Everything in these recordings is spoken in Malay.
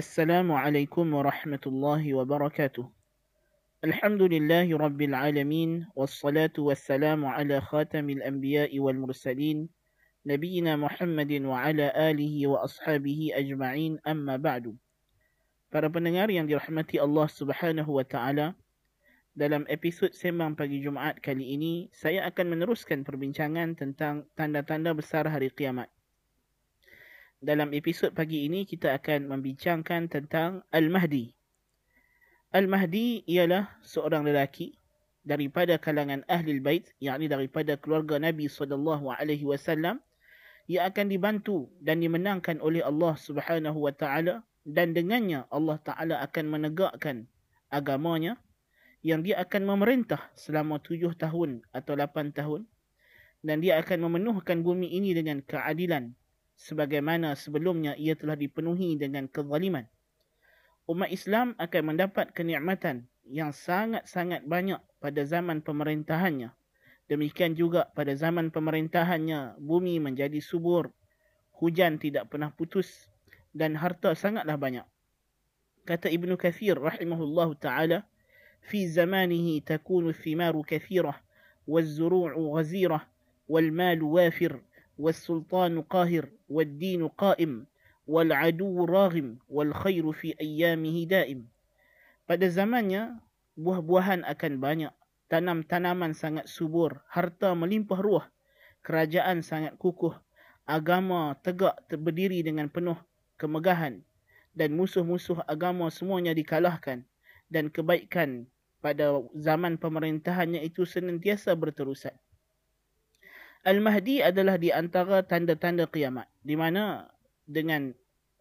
السلام عليكم ورحمة الله وبركاته الحمد لله رب العالمين والصلاة والسلام على خاتم الأنبياء والمرسلين نبينا محمد وعلى آله وأصحابه أجمعين أما بعد Para pendengar yang dirahmati Allah Subhanahu wa taala, dalam episod sembang pagi Jumaat kali ini, saya akan meneruskan perbincangan tentang tanda-tanda besar hari kiamat. Dalam episod pagi ini kita akan membincangkan tentang Al-Mahdi. Al-Mahdi ialah seorang lelaki daripada kalangan ahli bait, yakni daripada keluarga Nabi sallallahu alaihi wasallam yang akan dibantu dan dimenangkan oleh Allah Subhanahu wa taala dan dengannya Allah Ta'ala akan menegakkan agamanya yang dia akan memerintah selama tujuh tahun atau lapan tahun dan dia akan memenuhkan bumi ini dengan keadilan sebagaimana sebelumnya ia telah dipenuhi dengan kezaliman. Umat Islam akan mendapat kenikmatan yang sangat-sangat banyak pada zaman pemerintahannya. Demikian juga pada zaman pemerintahannya bumi menjadi subur, hujan tidak pernah putus, dan harta sangatlah banyak. Kata Ibnu Kathir rahimahullahu taala, "Fi zamanihi takunu thimaru kathirah, waz-zuru'u ghazirah, wal-malu wafir, was-sultanu qahir, wad-dinu qa'im, wal-'adu raghim, wal-khairu fi ayyamihi da'im." Pada zamannya, buah-buahan akan banyak, tanam-tanaman sangat subur, harta melimpah ruah, kerajaan sangat kukuh, agama tegak berdiri dengan penuh kemegahan dan musuh-musuh agama semuanya dikalahkan dan kebaikan pada zaman pemerintahannya itu senantiasa berterusan. Al-Mahdi adalah di antara tanda-tanda kiamat di mana dengan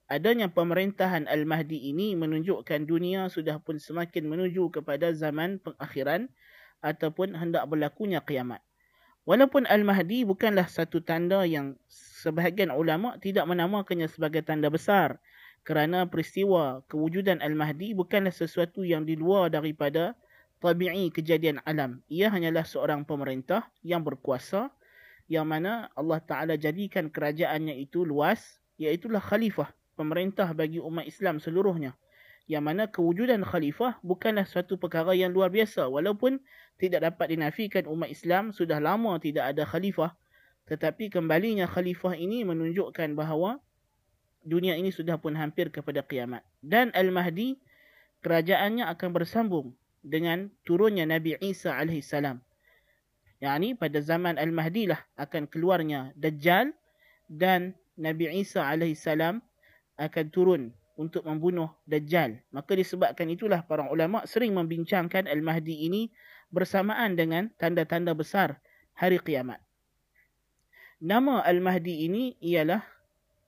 adanya pemerintahan Al-Mahdi ini menunjukkan dunia sudah pun semakin menuju kepada zaman pengakhiran ataupun hendak berlakunya kiamat. Walaupun Al-Mahdi bukanlah satu tanda yang sebahagian ulama tidak menamakannya sebagai tanda besar kerana peristiwa kewujudan Al-Mahdi bukanlah sesuatu yang di luar daripada tabi'i kejadian alam. Ia hanyalah seorang pemerintah yang berkuasa yang mana Allah Ta'ala jadikan kerajaannya itu luas iaitulah khalifah, pemerintah bagi umat Islam seluruhnya. Yang mana kewujudan khalifah bukanlah suatu perkara yang luar biasa walaupun tidak dapat dinafikan umat Islam sudah lama tidak ada khalifah tetapi kembalinya khalifah ini menunjukkan bahawa dunia ini sudah pun hampir kepada kiamat. Dan Al-Mahdi, kerajaannya akan bersambung dengan turunnya Nabi Isa AS. Yang ini pada zaman Al-Mahdi lah akan keluarnya Dajjal dan Nabi Isa AS akan turun untuk membunuh Dajjal. Maka disebabkan itulah para ulama sering membincangkan Al-Mahdi ini bersamaan dengan tanda-tanda besar hari kiamat. Nama Al-Mahdi ini ialah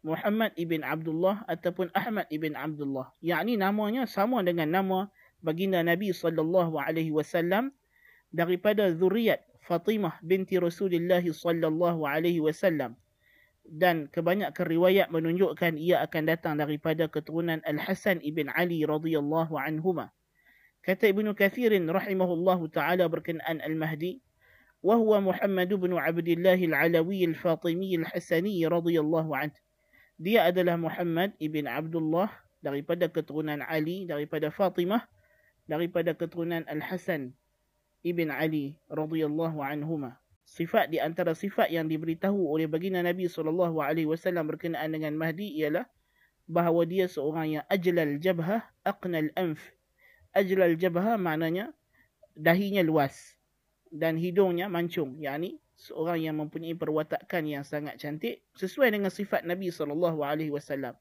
Muhammad ibn Abdullah ataupun Ahmad ibn Abdullah. Yang ini namanya sama dengan nama baginda Nabi sallallahu alaihi wasallam daripada zuriat Fatimah binti Rasulullah sallallahu alaihi wasallam. Dan kebanyakan riwayat menunjukkan ia akan datang daripada keturunan Al-Hasan ibn Ali radhiyallahu anhuma. Kata Ibnu Kathirin rahimahullahu taala berkenaan Al-Mahdi, وهو محمد بن عبد الله العلوي الفاطمي الحسني رضي الله عنه dia adalah Muhammad ibn Abdullah daripada keturunan Ali daripada Fatimah daripada keturunan Al Hasan ibn Ali radhiyallahu anhuma sifat di antara sifat yang diberitahu oleh baginda Nabi sallallahu alaihi wasallam berkenaan dengan Mahdi ialah bahawa dia seorang yang ajlal jabhah aqnal anf ajlal jabhah maknanya dahinya luas dan hidungnya mancung. Yang ni seorang yang mempunyai perwatakan yang sangat cantik sesuai dengan sifat Nabi SAW.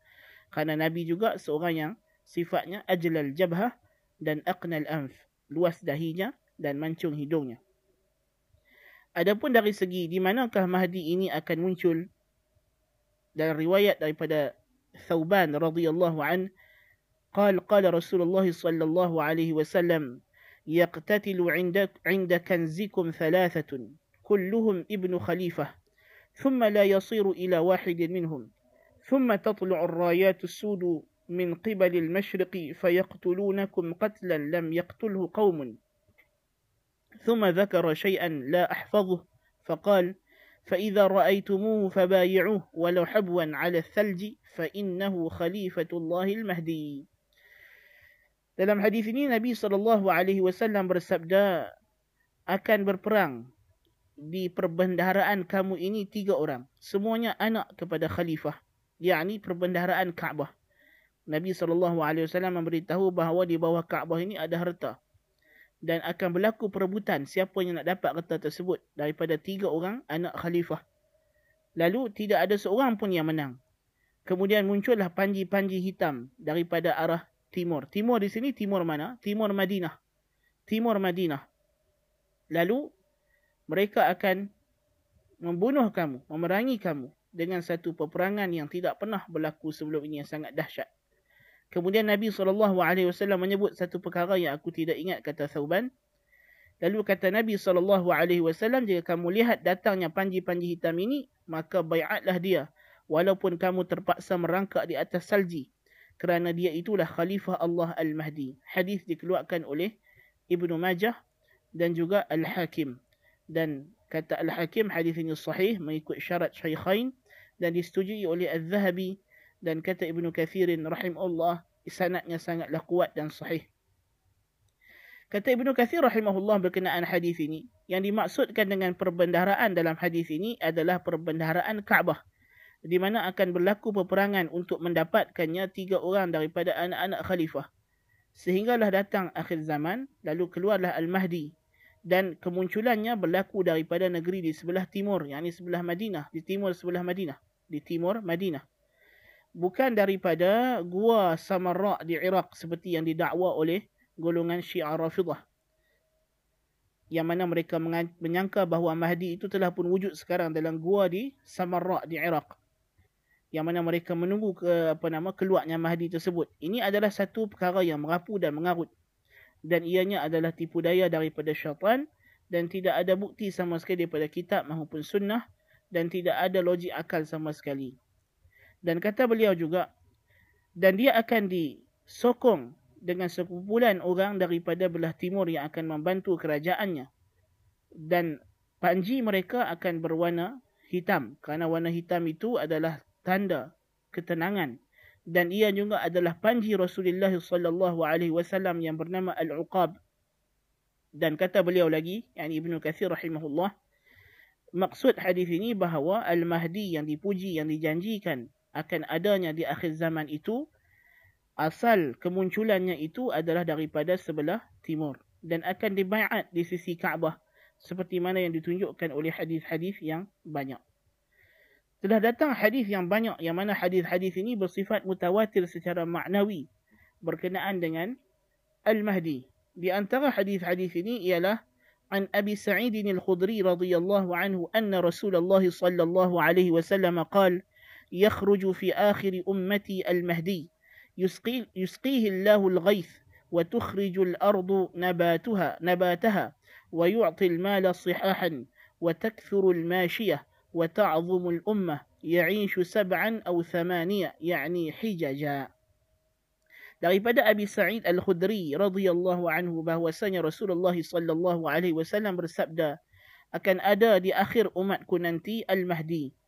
Kerana Nabi juga seorang yang sifatnya ajlal jabhah dan aqnal anf. Luas dahinya dan mancung hidungnya. Adapun dari segi di manakah Mahdi ini akan muncul dalam riwayat daripada Thauban radhiyallahu an قال قال رسول الله صلى الله عليه وسلم يقتتل عند عند كنزكم ثلاثة كلهم ابن خليفة ثم لا يصير إلى واحد منهم ثم تطلع الرايات السود من قبل المشرق فيقتلونكم قتلا لم يقتله قوم ثم ذكر شيئا لا أحفظه فقال فإذا رأيتموه فبايعوه ولو حبوا على الثلج فإنه خليفة الله المهدي Dalam hadis ini Nabi SAW bersabda akan berperang di perbendaharaan kamu ini tiga orang. Semuanya anak kepada khalifah. yakni perbendaharaan Kaabah. Nabi SAW memberitahu bahawa di bawah Kaabah ini ada harta. Dan akan berlaku perebutan siapa yang nak dapat harta tersebut daripada tiga orang anak khalifah. Lalu tidak ada seorang pun yang menang. Kemudian muncullah panji-panji hitam daripada arah timur. Timur di sini timur mana? Timur Madinah. Timur Madinah. Lalu mereka akan membunuh kamu, memerangi kamu dengan satu peperangan yang tidak pernah berlaku sebelum ini yang sangat dahsyat. Kemudian Nabi SAW menyebut satu perkara yang aku tidak ingat kata Thauban. Lalu kata Nabi SAW, jika kamu lihat datangnya panji-panji hitam ini, maka bayatlah dia. Walaupun kamu terpaksa merangkak di atas salji. Kerana dia itulah Khalifah Allah Al-Mahdi. Hadis dikeluarkan oleh Ibnu Majah dan juga Al-Hakim dan kata Al-Hakim hadis ini sahih mengikut syarat Syaikhain dan disetujui oleh Al-Zahabi dan kata Ibnu Kathirin rahimahullah sanadnya sangatlah kuat dan sahih. Kata Ibnu Kathir rahimahullah berkenaan hadis ini, yang dimaksudkan dengan perbendaharaan dalam hadis ini adalah perbendaharaan Kaabah di mana akan berlaku peperangan untuk mendapatkannya tiga orang daripada anak-anak khalifah. Sehinggalah datang akhir zaman, lalu keluarlah Al-Mahdi dan kemunculannya berlaku daripada negeri di sebelah timur yakni sebelah Madinah di timur sebelah Madinah di timur Madinah bukan daripada gua Samarra di Iraq seperti yang didakwa oleh golongan Syiah Rafidah yang mana mereka menyangka bahawa Mahdi itu telah pun wujud sekarang dalam gua di Samarra di Iraq. Yang mana mereka menunggu ke apa nama keluarnya Mahdi tersebut. Ini adalah satu perkara yang merapu dan mengarut. Dan ianya adalah tipu daya daripada syaitan dan tidak ada bukti sama sekali daripada kitab maupun sunnah dan tidak ada logik akal sama sekali. Dan kata beliau juga, dan dia akan disokong dengan sekumpulan orang daripada belah timur yang akan membantu kerajaannya. Dan panji mereka akan berwarna hitam kerana warna hitam itu adalah tanda ketenangan dan ia juga adalah panji Rasulullah sallallahu alaihi wasallam yang bernama Al-Uqab. Dan kata beliau lagi, yakni Ibnu Katsir rahimahullah, maksud hadis ini bahawa Al-Mahdi yang dipuji yang dijanjikan akan adanya di akhir zaman itu asal kemunculannya itu adalah daripada sebelah timur dan akan dibaiat di sisi Kaabah seperti mana yang ditunjukkan oleh hadis-hadis yang banyak. Telah datang hadis yang banyak yang mana hadis-hadis ini bersifat mutawatir secara maknawi berkenaan dengan Al-Mahdi. Di antara hadis-hadis ini ialah عن أبي سعيد الخدري رضي الله عنه أن رسول الله صلى الله عليه وسلم قال يخرج في آخر أمتي المهدي. يسقي يسقيه الله الغيث وتخرج الأرض نباتها نباتها ويعطي المال صحاحا وتكثر الماشية وتعظم الأمة. يعيش سبعا أو ثمانية يعني حججا. لقد بدأ أبي سعيد الخدري رضي الله عنه بهو سنة رسول الله صلى الله عليه وسلم رسابدا. أكن أدا دي أخر أمتك ننتي المهدي.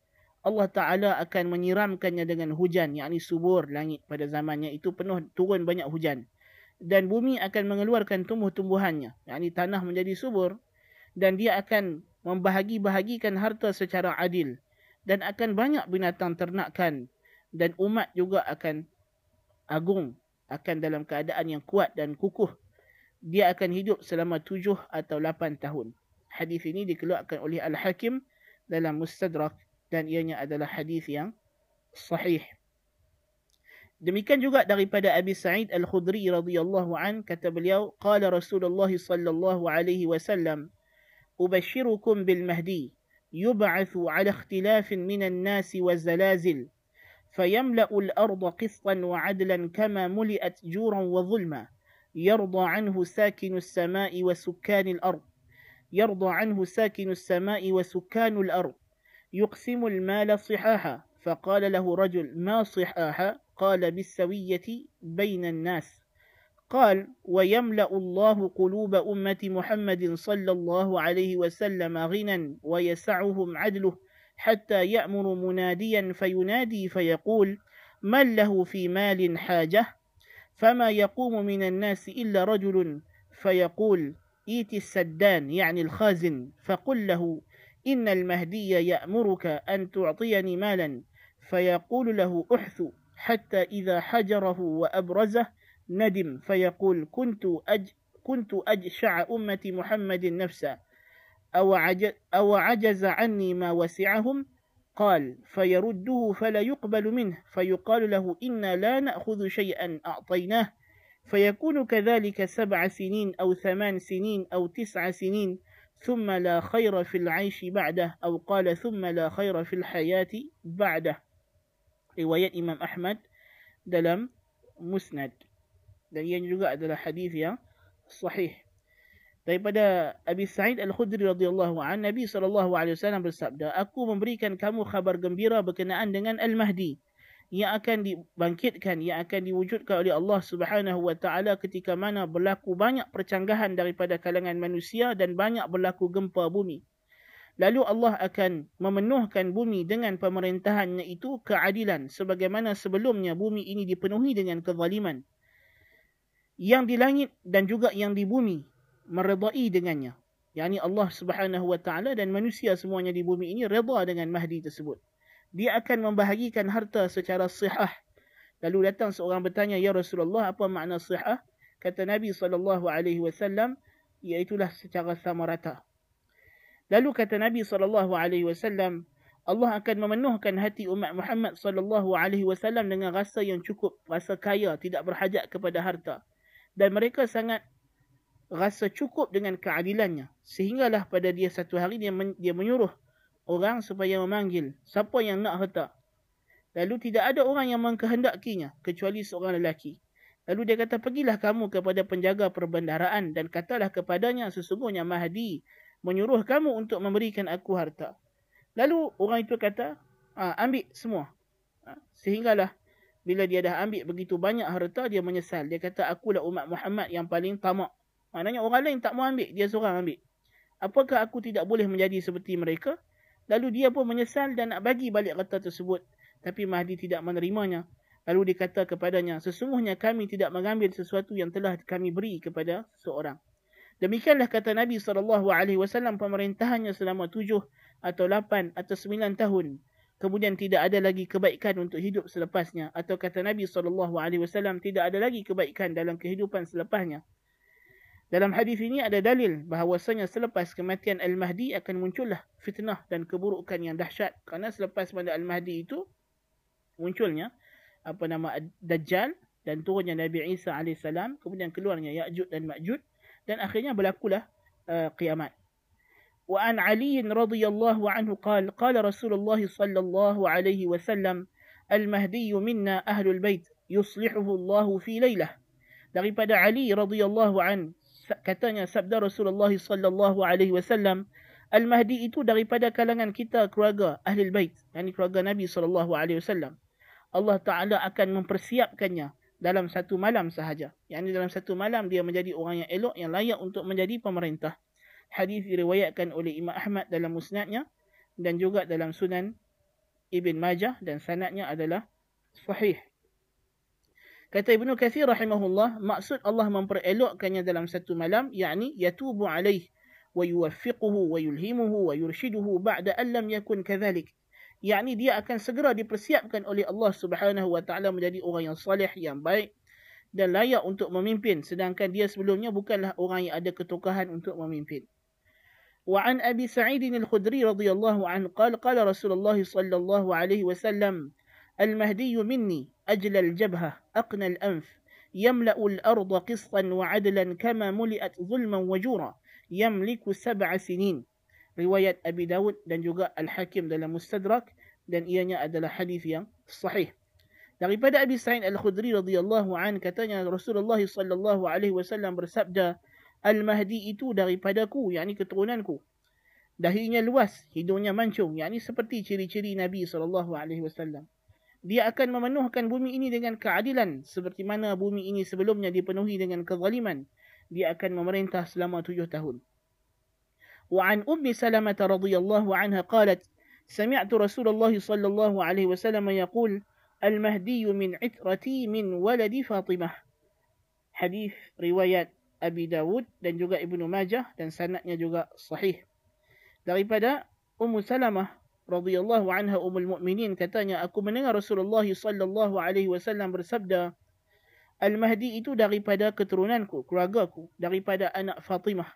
Allah Taala akan menyiramkannya dengan hujan yakni subur langit pada zamannya. Itu penuh turun banyak hujan. Dan bumi akan mengeluarkan tumbuh-tumbuhannya yakni tanah menjadi subur. Dan dia akan membahagi-bahagikan harta secara adil. Dan akan banyak binatang ternakan dan umat juga akan agung akan dalam keadaan yang kuat dan kukuh. Dia akan hidup selama tujuh atau lapan tahun. Hadis ini dikeluarkan oleh al-hakim dalam mustadrak dan ianya adalah hadis yang sahih. Demikian juga daripada Abi Sa'id Al-Khudri radhiyallahu an kata beliau qala Rasulullah sallallahu alaihi wasallam أبشركم بالمهدي يبعث على اختلاف من الناس والزلازل فيملأ الأرض قسطا وعدلا كما ملئت جورا وظلما يرضى عنه ساكن السماء وسكان الأرض يرضى عنه ساكن السماء وسكان الأرض يقسم المال صحاحا. فقال له رجل ما صحاحا؟ قال بالسوية بين الناس. قال ويملأ الله قلوب أمة محمد صلى الله عليه وسلم غنى ويسعهم عدله حتى يأمر مناديا فينادي فيقول من له في مال حاجة؟ فما يقوم من الناس إلا رجل فيقول إيت السدان يعني الخازن فقل له إن المهدي يأمرك أن تعطيني مالا. فيقول له أحث حتى إذا حجره وأبرزه ندم. فيقول كنت أج كنت أجشع أمة محمد نفسا. أو, عجز أو عجز عني ما وسعهم؟ قال فيرده فلا يقبل منه. فيقال له إنا لا نأخذ شيئا أعطيناه. فيكون كذلك سبع سنين أو ثمان سنين أو تسع سنين. ثم لا خير في العيش بعده أو قال ثم لا خير في الحياة بعده رواية إمام أحمد dalam musnad dan ia juga adalah hadis yang sahih daripada Abi Sa'id Al-Khudri radhiyallahu an Nabi sallallahu alaihi wasallam bersabda aku memberikan kamu khabar gembira berkenaan dengan Al-Mahdi yang akan dibangkitkan yang akan diwujudkan oleh Allah Subhanahu wa taala ketika mana berlaku banyak percanggahan daripada kalangan manusia dan banyak berlaku gempa bumi lalu Allah akan memenuhkan bumi dengan pemerintahannya itu keadilan sebagaimana sebelumnya bumi ini dipenuhi dengan kezaliman yang di langit dan juga yang di bumi meredai dengannya. Yani Allah subhanahu wa ta'ala dan manusia semuanya di bumi ini reda dengan Mahdi tersebut. Dia akan membahagikan harta secara sihah. Lalu datang seorang bertanya, Ya Rasulullah, apa makna sihah? Kata Nabi SAW, iaitulah secara sama rata. Lalu kata Nabi SAW, Allah akan memenuhkan hati umat Muhammad SAW dengan rasa yang cukup, rasa kaya, tidak berhajat kepada harta. Dan mereka sangat rasa cukup dengan keadilannya sehinggalah pada dia satu hari dia men, dia menyuruh orang supaya memanggil. Siapa yang nak harta? Lalu tidak ada orang yang mengkehendakinya kecuali seorang lelaki. Lalu dia kata pergilah kamu kepada penjaga perbendaraan dan katalah kepadanya sesungguhnya Mahdi menyuruh kamu untuk memberikan aku harta. Lalu orang itu kata ah, ambil semua. Ah, sehinggalah bila dia dah ambil begitu banyak harta dia menyesal. Dia kata akulah umat Muhammad yang paling tamak. Maknanya orang lain tak mau ambil, dia seorang ambil. Apakah aku tidak boleh menjadi seperti mereka? Lalu dia pun menyesal dan nak bagi balik harta tersebut. Tapi Mahdi tidak menerimanya. Lalu dikata kepadanya, sesungguhnya kami tidak mengambil sesuatu yang telah kami beri kepada seorang. Demikianlah kata Nabi SAW pemerintahannya selama tujuh atau lapan atau sembilan tahun. Kemudian tidak ada lagi kebaikan untuk hidup selepasnya. Atau kata Nabi SAW tidak ada lagi kebaikan dalam kehidupan selepasnya. Dalam hadis ini ada dalil bahawasanya selepas kematian Al-Mahdi akan muncullah fitnah dan keburukan yang dahsyat. Kerana selepas pada Al-Mahdi itu munculnya apa nama Dajjal dan turunnya Nabi Isa AS. Kemudian keluarnya Ya'jud dan Ma'jud. Dan akhirnya berlakulah uh, kiamat. Wa an Ali radhiyallahu anhu qala qala Rasulullah sallallahu alaihi wasallam al-Mahdi minna ahlul bait yuslihuhu Allah fi lailah. Daripada Ali radhiyallahu anhu katanya sabda Rasulullah sallallahu alaihi wasallam Al-Mahdi itu daripada kalangan kita keluarga ahli bait yakni keluarga Nabi sallallahu alaihi wasallam. Allah Taala akan mempersiapkannya dalam satu malam sahaja. Yakni dalam satu malam dia menjadi orang yang elok yang layak untuk menjadi pemerintah. Hadis diriwayatkan oleh Imam Ahmad dalam musnadnya dan juga dalam sunan Ibn Majah dan sanadnya adalah sahih Kata Ibnu Kathir rahimahullah, maksud Allah memperelokkannya dalam satu malam, yakni yatubu alaih wa yuwaffiquhu wa yulhimuhu wa yurshiduhu ba'da an lam yakun kadhalik. Yakni dia akan segera dipersiapkan oleh Allah Subhanahu wa taala menjadi orang yang salih, yang baik dan layak untuk memimpin sedangkan dia sebelumnya bukanlah orang yang ada ketukahan untuk memimpin. Wa an Abi Sa'id al-Khudri radhiyallahu anhu qala qala Rasulullah sallallahu alaihi wasallam المهدي مني أجل الجبهة أقنى الأنف يملأ الأرض قسطا وعدلا كما ملئت ظلما وجورا يملك سبع سنين رواية أبي داود dan juga Al-Hakim dalam Mustadrak dan ianya adalah hadis yang sahih. Daripada Abi Sa'id Al-Khudri radhiyallahu an katanya Rasulullah sallallahu alaihi wasallam bersabda Al-Mahdi itu daripadaku yakni keturunanku. Dahinya luas, hidungnya mancung yakni seperti ciri-ciri Nabi sallallahu alaihi wasallam dia akan memenuhkan bumi ini dengan keadilan seperti mana bumi ini sebelumnya dipenuhi dengan kezaliman dia akan memerintah selama tujuh tahun wa an ummi salamah radhiyallahu anha qalat سمعت رسول الله صلى الله عليه وسلم يقول المهدي من عترتي من ولد فاطمة حديث روايات Abi Dawud dan juga Ibnu Majah dan sanadnya juga sahih. Daripada Ummu Salamah Radhiyallahu anha ummul mukminin katanya aku mendengar Rasulullah sallallahu alaihi wasallam bersabda Al-Mahdi itu daripada keturunanku, keluargaku, daripada anak Fatimah.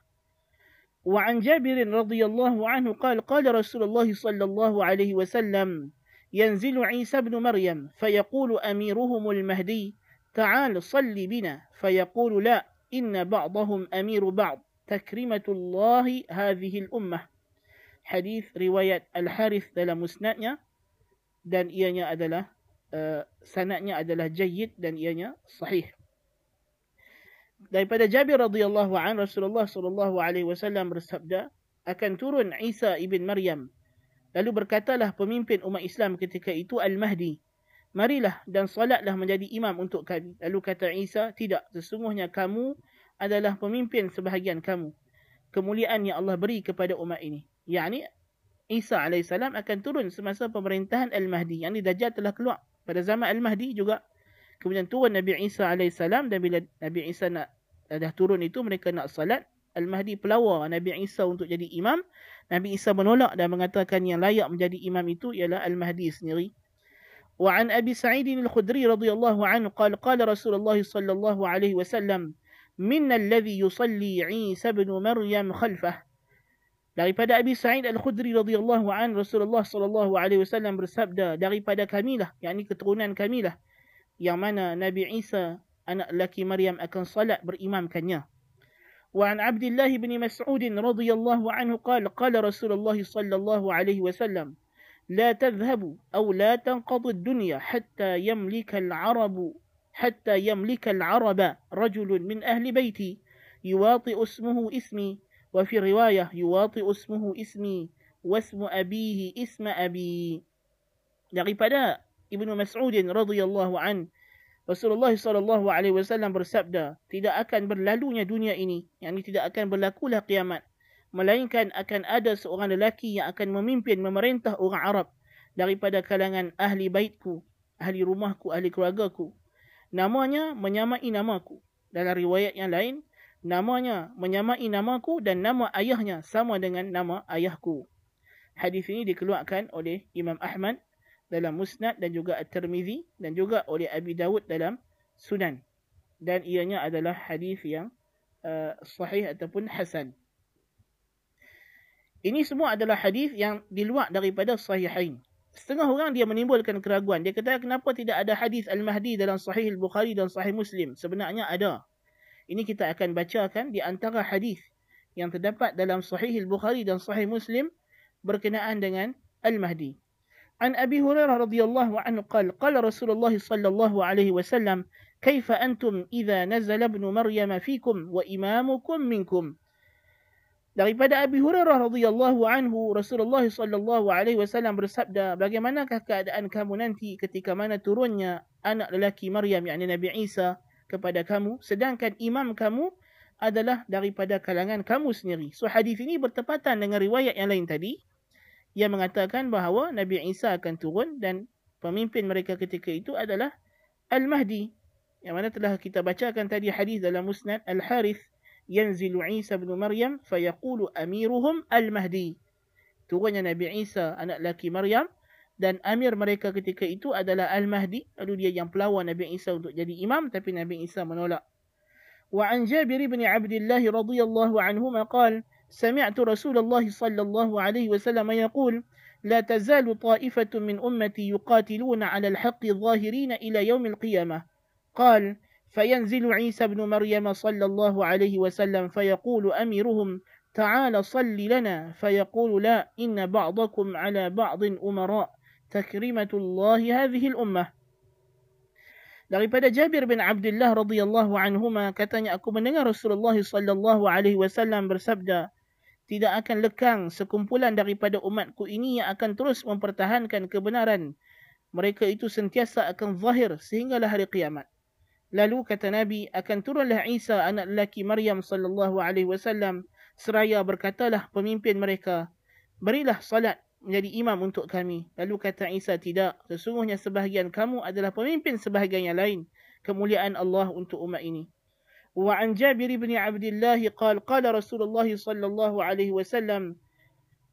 Wa an Jabir radhiyallahu anhu qala qala Rasulullah sallallahu alaihi wasallam yanzilu Isa ibn Maryam fayaqulu amiruhum al-Mahdi ta'al salli bina fayaqulu la inna ba'dahum amiru ba'd takrimatullahi hadhihi al-ummah hadis riwayat al-Harith dalam musnadnya dan ianya adalah uh, sanadnya adalah jayyid dan ianya sahih daripada Jabir radhiyallahu an Rasulullah sallallahu alaihi wasallam bersabda akan turun Isa ibn Maryam lalu berkatalah pemimpin umat Islam ketika itu al-Mahdi marilah dan solatlah menjadi imam untuk kami. Lalu kata Isa, tidak, sesungguhnya kamu adalah pemimpin sebahagian kamu. Kemuliaan yang Allah beri kepada umat ini. Yang Isa AS akan turun semasa pemerintahan Al-Mahdi. Yang ini Dajjal telah keluar. Pada zaman Al-Mahdi juga. Kemudian turun Nabi Isa AS dan bila Nabi Isa nak dah turun itu mereka nak salat. Al-Mahdi pelawar Nabi Isa untuk jadi imam. Nabi Isa menolak dan mengatakan yang layak menjadi imam itu ialah Al-Mahdi sendiri. وعن أبي سعيد الخدري رضي الله عنه قال قال رسول الله صلى الله عليه وسلم من الذي يصلي عيسى بن مريم خلفه daripada Abi Sa'id Al-Khudri radhiyallahu an Rasulullah sallallahu alaihi wasallam bersabda daripada kamilah yakni keturunan kamilah yang mana Nabi Isa anak laki Maryam akan salat berimamkannya wa an Abdullah bin Mas'ud radhiyallahu anhu qala qala Rasulullah sallallahu alaihi wasallam لا تذهب أو لا تنقضي الدنيا حتى يملك العرب حتى يملك العرب رجل من أهل بيتي يواطئ اسمه اسمي وفي رواية يواطئ اسمه اسمي واسم أبيه اسم أبي daripada Ibnu Mas'ud radhiyallahu an Rasulullah sallallahu alaihi wasallam bersabda tidak akan berlalunya dunia ini yakni tidak akan berlakulah kiamat melainkan akan ada seorang lelaki yang akan memimpin memerintah orang Arab daripada kalangan ahli baitku, ahli rumahku, ahli keluargaku. Namanya menyamai namaku. Dalam riwayat yang lain, namanya menyamai namaku dan nama ayahnya sama dengan nama ayahku. Hadis ini dikeluarkan oleh Imam Ahmad dalam Musnad dan juga At-Tirmizi dan juga oleh Abi Dawud dalam Sunan. Dan ianya adalah hadis yang uh, sahih ataupun hasan. Ini semua adalah hadis yang di luar daripada sahihain. Setengah orang dia menimbulkan keraguan. Dia kata kenapa tidak ada hadis Al-Mahdi dalam sahih Al-Bukhari dan sahih Muslim. Sebenarnya ada. Ini kita akan bacakan di antara hadis yang terdapat dalam sahih Al-Bukhari dan sahih Muslim berkenaan dengan Al-Mahdi. An Abi Hurairah radhiyallahu anhu qala qala Rasulullah sallallahu alaihi wasallam kaifa antum idza nazala ibn Maryam fikum wa imamukum minkum Daripada Abi Hurairah radhiyallahu anhu Rasulullah sallallahu alaihi wasallam bersabda bagaimanakah keadaan kamu nanti ketika mana turunnya anak lelaki Maryam yakni Nabi Isa kepada kamu sedangkan imam kamu adalah daripada kalangan kamu sendiri. So hadis ini bertepatan dengan riwayat yang lain tadi yang mengatakan bahawa Nabi Isa akan turun dan pemimpin mereka ketika itu adalah Al-Mahdi. Yang mana telah kita bacakan tadi hadis dalam Musnad Al-Harith yanzilu Isa bin Maryam fayaqulu amiruhum al-Mahdi. Turunnya Nabi Isa anak laki Maryam dan amir mereka ketika itu adalah al-Mahdi. Lalu dia yang pelawan Nabi Isa untuk jadi imam tapi Nabi Isa menolak. Wa an Jabir bin Abdullah radhiyallahu anhuma qala سمعت رسول الله صلى الله عليه وسلم يقول لا تزال طائفة من أمتي يقاتلون على الحق ظاهرين إلى يوم القيامة قال فينزل عيسى بن مريم صلى الله عليه وسلم فيقول أميرهم تعال صل لنا فيقول لا إن بعضكم على بعض أمراء takrimatullah hadhihi al-ummah. Daripada Jabir bin Abdullah radhiyallahu anhuma katanya aku mendengar Rasulullah sallallahu alaihi wasallam bersabda tidak akan lekang sekumpulan daripada umatku ini yang akan terus mempertahankan kebenaran. Mereka itu sentiasa akan zahir sehinggalah hari kiamat lalu kata nabi akan turunlah Isa anak lelaki Maryam sallallahu alaihi wasallam. Seraya berkatalah pemimpin mereka berilah salat menjadi imam untuk kami. Lalu kata Isa, tidak. Sesungguhnya sebahagian kamu adalah pemimpin sebahagian yang lain. Kemuliaan Allah untuk umat ini. وعن جابر بن عبد الله قال قال رسول الله صلى الله عليه وسلم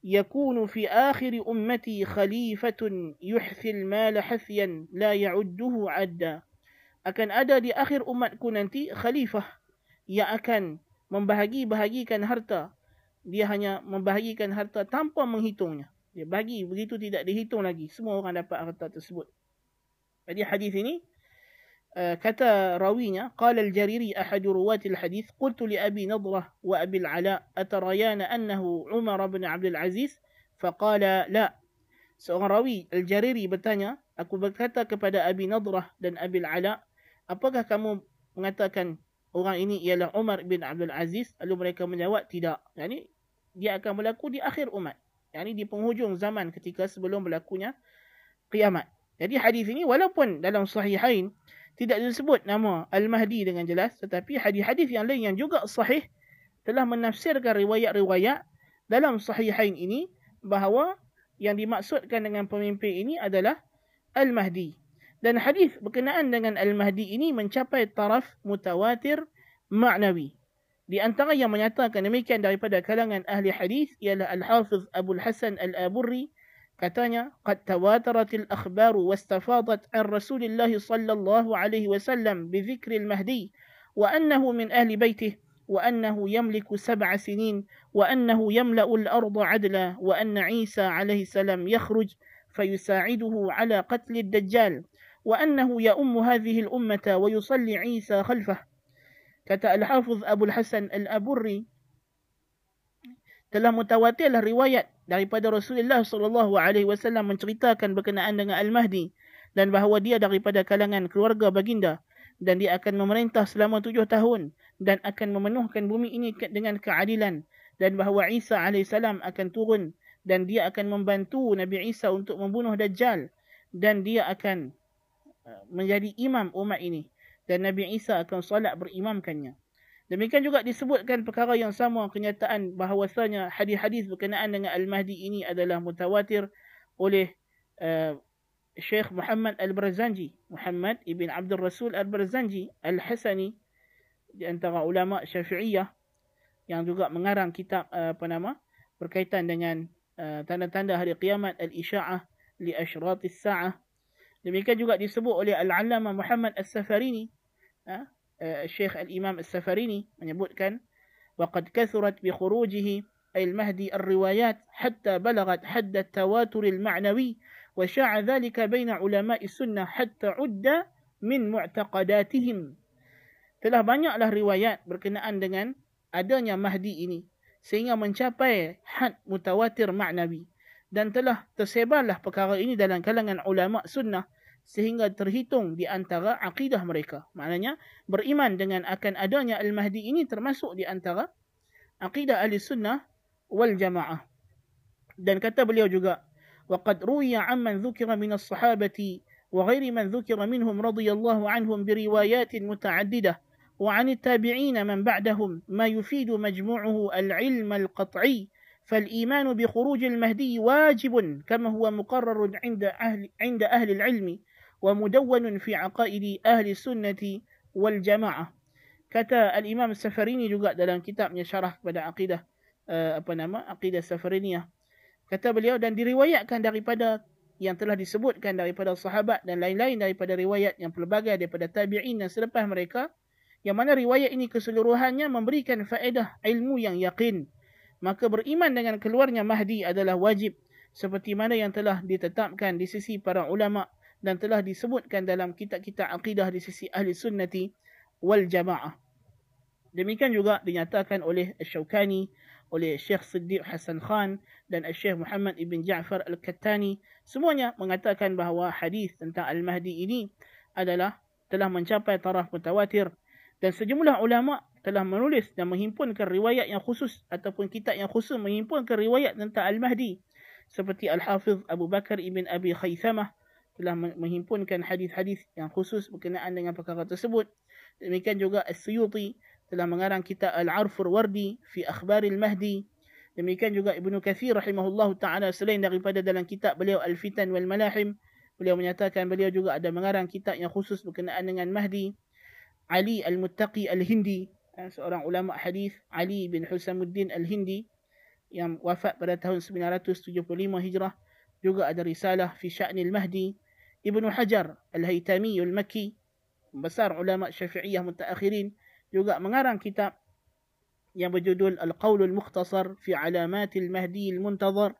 يكون في آخر أمتي خليفة يحثي المال حثيا لا يعده عدا akan ada di akhir umatku nanti khalifah yang akan membahagi-bahagikan harta dia hanya membahagikan harta tanpa menghitungnya dia bagi begitu tidak dihitung lagi semua orang dapat harta tersebut. Jadi hadis ini kata rawinya qala al-jariri ahad ruwat al-hadith qultu li abi nadrah wa abi al-ala atarayana annahu umar bin abdul aziz? Faqala la. Seorang rawi al-jariri bertanya aku berkata kepada abi nadrah dan abi al-ala apakah kamu mengatakan orang ini ialah umar bin abdul aziz? Lalu mereka menjawab tidak. Yakni dia akan berlaku di akhir umat yakni di penghujung zaman ketika sebelum berlakunya kiamat jadi hadis ini walaupun dalam sahihain tidak disebut nama Al-Mahdi dengan jelas tetapi hadis-hadis yang lain yang juga sahih telah menafsirkan riwayat-riwayat dalam sahihain ini bahawa yang dimaksudkan dengan pemimpin ini adalah Al-Mahdi. Dan hadis berkenaan dengan Al-Mahdi ini mencapai taraf mutawatir ma'nawi. Di antara yang menyatakan demikian daripada kalangan ahli hadis ialah Al-Hafiz Abu Hasan Al-Aburri katanya qad tawatarat al-akhbar wastafadat an Rasulillah sallallahu alaihi wasallam bi dhikr al-Mahdi wa annahu min ahli baitihi وأنه يملك سبع سنين وأنه يملأ الأرض عدلا وأن عيسى عليه السلام يخرج فيساعده على قتل الدجال وأنه يؤم هذه الأمة ويصلي عيسى خلفه Kata Al-Hafiz Abu Hasan Al-Aburri telah mutawatirlah riwayat daripada Rasulullah sallallahu alaihi wasallam menceritakan berkenaan dengan Al-Mahdi dan bahawa dia daripada kalangan keluarga baginda dan dia akan memerintah selama tujuh tahun dan akan memenuhkan bumi ini dengan keadilan dan bahawa Isa AS akan turun dan dia akan membantu Nabi Isa untuk membunuh Dajjal dan dia akan uh, menjadi imam umat ini dan Nabi Isa akan solat berimamkannya. Demikian juga disebutkan perkara yang sama kenyataan bahawasanya hadis-hadis berkenaan dengan Al-Mahdi ini adalah mutawatir oleh uh, Syekh Muhammad Al-Barzanji, Muhammad ibn Abdul Rasul Al-Barzanji Al-Hasani di antara ulama Syafi'iyah yang juga mengarang kitab uh, apa nama berkaitan dengan uh, tanda-tanda hari kiamat Al-Isya'ah li Ashratis Sa'ah. Demikian juga disebut oleh Al-Allamah Muhammad As-Safarini uh, الشيخ الإمام السفريني menyebutkan وقد كثرت بخروجه أي المهدي الروايات حتى بلغت حد التواتر المعنوي وشاع ذلك بين علماء السنة حتى عد من معتقداتهم telah banyaklah riwayat berkenaan dengan adanya Mahdi ini sehingga mencapai had mutawatir maknawi dan telah tersebarlah perkara ini dalam kalangan ulama sunnah sehingga terhitung di antara akidah mereka. Maknanya beriman dengan akan adanya Al-Mahdi ini termasuk di antara akidah ahli sunnah wal jamaah. Dan kata beliau juga, وَقَدْ رُوِيَ عَمَّنْ ذُكِرَ مِنَ الصَّحَابَةِ وغير من ذكر منهم رضي الله عنهم بروايات متعددة وعن التابعين من بعدهم ما يفيد مجموعه العلم القطعي فالإيمان بخروج المهدي واجب كما هو مقرر عند أهل, عند أهل العلم ومدون في عقائد أهل السنة والجماعة kata al-Imam Safarini juga dalam kitabnya syarah kepada akidah uh, apa nama akidah Safariniyah kata beliau dan diriwayatkan daripada yang telah disebutkan daripada sahabat dan lain-lain daripada riwayat yang pelbagai daripada tabi'in dan selepas mereka yang mana riwayat ini keseluruhannya memberikan faedah ilmu yang yakin maka beriman dengan keluarnya Mahdi adalah wajib seperti mana yang telah ditetapkan di sisi para ulama dan telah disebutkan dalam kitab-kitab akidah di sisi ahli sunnati wal jamaah. Demikian juga dinyatakan oleh Syaukani, oleh Syekh Siddiq Hasan Khan dan Syekh Muhammad Ibn Ja'far Al-Kattani. Semuanya mengatakan bahawa hadis tentang Al-Mahdi ini adalah telah mencapai taraf mutawatir. Dan sejumlah ulama telah menulis dan menghimpunkan riwayat yang khusus ataupun kitab yang khusus menghimpunkan riwayat tentang Al-Mahdi. Seperti Al-Hafiz Abu Bakar Ibn Abi Khaythamah telah menghimpunkan hadis-hadis yang khusus berkenaan dengan perkara tersebut. Demikian juga As-Suyuti telah mengarang kitab Al-Arfur Wardi fi Akhbaril Mahdi Demikian juga Ibnu Kathir rahimahullah ta'ala selain daripada dalam kitab beliau Al-Fitan wal Malahim. Beliau menyatakan beliau juga ada mengarang kitab yang khusus berkenaan dengan Mahdi. Ali Al-Muttaqi Al-Hindi. Seorang ulama hadis Ali bin Husamuddin Al-Hindi. Yang wafat pada tahun 975 Hijrah. Juga ada risalah fi sya'nil Mahdi. Ibnu Hajar Al-Haytami Al-Makki. Besar ulama syafi'iyah mutaakhirin. Juga mengarang kitab yang berjudul Al-Qawlul Mukhtasar fi Alamatil Mahdi Al-Muntazar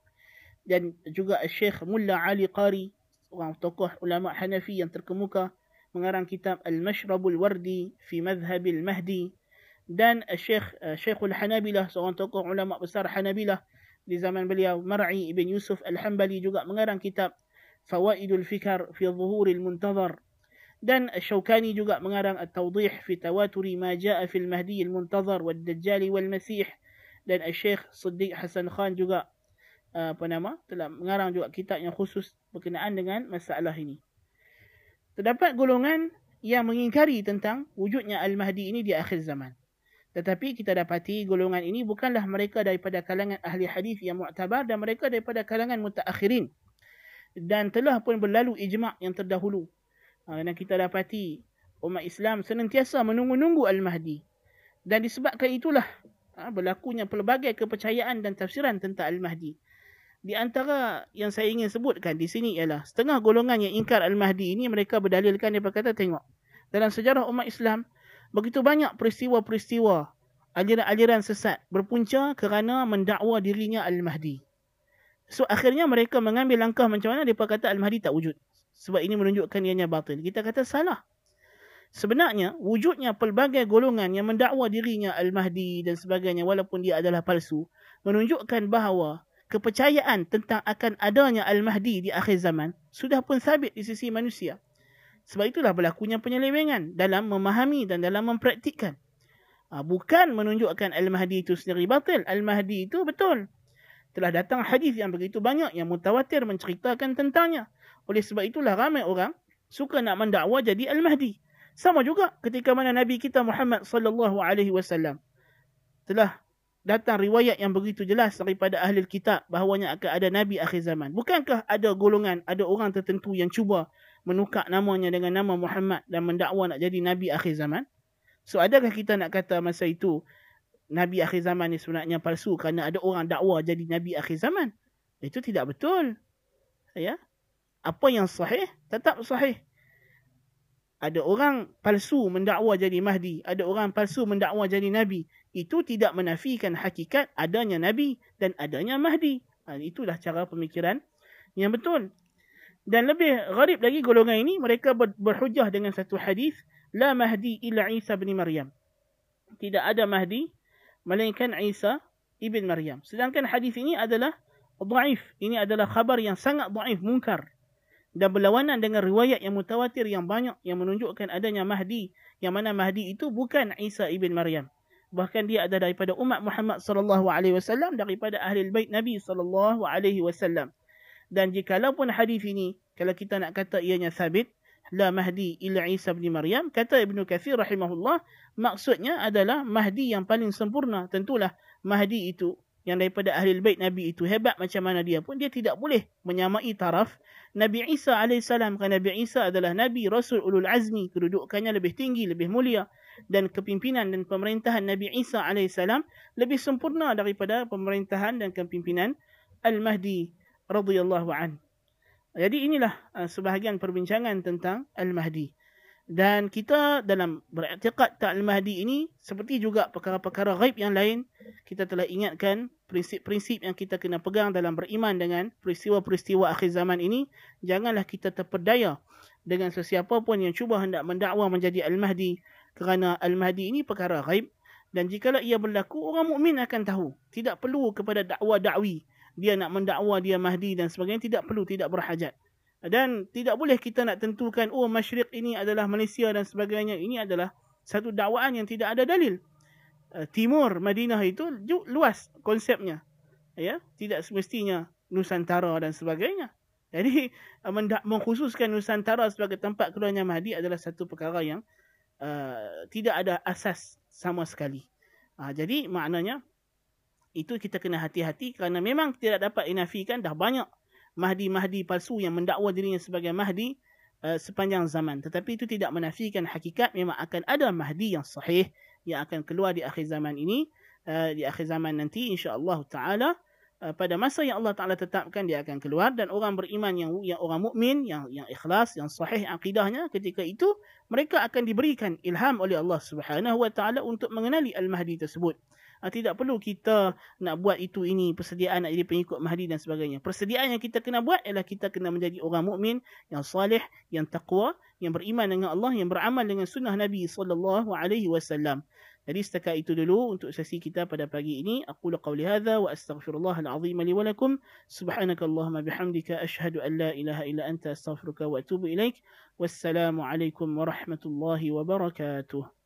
dan juga Syekh Mulla Ali Qari seorang tokoh ulama Hanafi yang terkemuka mengarang kitab Al-Mashrabul Wardi fi Madhhabil Mahdi dan Syekh uh, Syekhul Hanabilah seorang tokoh ulama besar Hanabilah di zaman beliau Mar'i ibn Yusuf Al-Hambali juga mengarang kitab Fawaidul Fikar fi Zuhuril Muntazar dan Syaukani juga mengarang At-Tawdih fi Tawaturi ma jaa fil Mahdi al-Muntazar wad Dajjal wal Masih dan Syekh Siddiq Hasan Khan juga uh, apa nama telah mengarang juga kitab yang khusus berkenaan dengan masalah ini. Terdapat golongan yang mengingkari tentang wujudnya Al-Mahdi ini di akhir zaman. Tetapi kita dapati golongan ini bukanlah mereka daripada kalangan ahli hadis yang mu'tabar dan mereka daripada kalangan mutaakhirin. Dan telah pun berlalu ijma' yang terdahulu Ha, dan kita dapati umat Islam senantiasa menunggu-nunggu Al-Mahdi. Dan disebabkan itulah ha, berlakunya pelbagai kepercayaan dan tafsiran tentang Al-Mahdi. Di antara yang saya ingin sebutkan di sini ialah setengah golongan yang ingkar Al-Mahdi ini mereka berdalilkan dia berkata tengok. Dalam sejarah umat Islam begitu banyak peristiwa-peristiwa aliran-aliran sesat berpunca kerana mendakwa dirinya Al-Mahdi. So akhirnya mereka mengambil langkah macam mana mereka kata Al-Mahdi tak wujud. Sebab ini menunjukkan ianya batil. Kita kata salah. Sebenarnya, wujudnya pelbagai golongan yang mendakwa dirinya Al-Mahdi dan sebagainya walaupun dia adalah palsu, menunjukkan bahawa kepercayaan tentang akan adanya Al-Mahdi di akhir zaman sudah pun sabit di sisi manusia. Sebab itulah berlakunya penyelewengan dalam memahami dan dalam mempraktikkan. Ha, bukan menunjukkan Al-Mahdi itu sendiri batil. Al-Mahdi itu betul. Telah datang hadis yang begitu banyak yang mutawatir menceritakan tentangnya. Oleh sebab itulah ramai orang suka nak mendakwa jadi Al-Mahdi. Sama juga ketika mana Nabi kita Muhammad sallallahu alaihi wasallam telah datang riwayat yang begitu jelas daripada ahli kitab bahawanya akan ada nabi akhir zaman. Bukankah ada golongan, ada orang tertentu yang cuba menukar namanya dengan nama Muhammad dan mendakwa nak jadi nabi akhir zaman? So adakah kita nak kata masa itu nabi akhir zaman ni sebenarnya palsu kerana ada orang dakwa jadi nabi akhir zaman? Itu tidak betul. Ya apa yang sahih tetap sahih. Ada orang palsu mendakwa jadi Mahdi, ada orang palsu mendakwa jadi Nabi. Itu tidak menafikan hakikat adanya Nabi dan adanya Mahdi. Ha, itulah cara pemikiran yang betul. Dan lebih gharib lagi golongan ini, mereka berhujah dengan satu hadis La Mahdi illa Isa bin Maryam. Tidak ada Mahdi, melainkan Isa ibn Maryam. Sedangkan hadis ini adalah dhaif. Ini adalah khabar yang sangat dhaif, munkar dan berlawanan dengan riwayat yang mutawatir yang banyak yang menunjukkan adanya Mahdi yang mana Mahdi itu bukan Isa ibn Maryam bahkan dia ada daripada umat Muhammad sallallahu alaihi wasallam daripada ahli bait Nabi sallallahu alaihi wasallam dan jikalaupun hadis ini kalau kita nak kata ianya sabit la Mahdi illa Isa ibn Maryam. Kata Ibnu Katsir rahimahullah maksudnya adalah Mahdi yang paling sempurna. Tentulah Mahdi itu yang daripada ahli bait Nabi itu hebat macam mana dia pun dia tidak boleh menyamai taraf. Nabi Isa AS kerana Nabi Isa adalah Nabi Rasul Ulul Azmi kedudukannya lebih tinggi, lebih mulia. Dan kepimpinan dan pemerintahan Nabi Isa AS lebih sempurna daripada pemerintahan dan kepimpinan Al-Mahdi radhiyallahu an. Jadi inilah uh, sebahagian perbincangan tentang Al-Mahdi. Dan kita dalam beriktikad tak Al-Mahdi ini seperti juga perkara-perkara gaib yang lain kita telah ingatkan prinsip-prinsip yang kita kena pegang dalam beriman dengan peristiwa-peristiwa akhir zaman ini. Janganlah kita terpedaya dengan sesiapa pun yang cuba hendak mendakwa menjadi Al-Mahdi kerana Al-Mahdi ini perkara gaib dan jikalau ia berlaku orang mukmin akan tahu. Tidak perlu kepada dakwa dakwi dia nak mendakwa dia Mahdi dan sebagainya tidak perlu tidak berhajat. Dan tidak boleh kita nak tentukan oh masyrik ini adalah Malaysia dan sebagainya. Ini adalah satu dakwaan yang tidak ada dalil. Uh, timur Madinah itu luas konsepnya. Ya tidak semestinya Nusantara dan sebagainya. Jadi uh, mengkhususkan Nusantara sebagai tempat keluarnya Mahdi adalah satu perkara yang uh, tidak ada asas sama sekali. Uh, jadi maknanya itu kita kena hati-hati kerana memang tidak dapat dinafikan dah banyak mahdi-mahdi palsu yang mendakwa dirinya sebagai mahdi uh, sepanjang zaman. Tetapi itu tidak menafikan hakikat memang akan ada mahdi yang sahih yang akan keluar di akhir zaman ini uh, di akhir zaman nanti insya-Allah taala uh, pada masa yang Allah taala tetapkan dia akan keluar. Dan orang beriman yang yang orang mukmin yang yang ikhlas yang sahih akidahnya ketika itu mereka akan diberikan ilham oleh Allah Subhanahu wa taala untuk mengenali al-mahdi tersebut uh, tidak perlu kita nak buat itu ini persediaan nak jadi pengikut Mahdi dan sebagainya. Persediaan yang kita kena buat ialah kita kena menjadi orang mukmin yang salih, yang taqwa, yang beriman dengan Allah, yang beramal dengan sunnah Nabi sallallahu alaihi wasallam. Jadi setakat itu dulu untuk sesi kita pada pagi ini. Aku qauli hadza wa astaghfirullah al-azim li wa lakum. Subhanakallahumma bihamdika ashhadu an la ilaha illa anta astaghfiruka wa atubu ilaik. Wassalamu alaikum warahmatullahi wabarakatuh.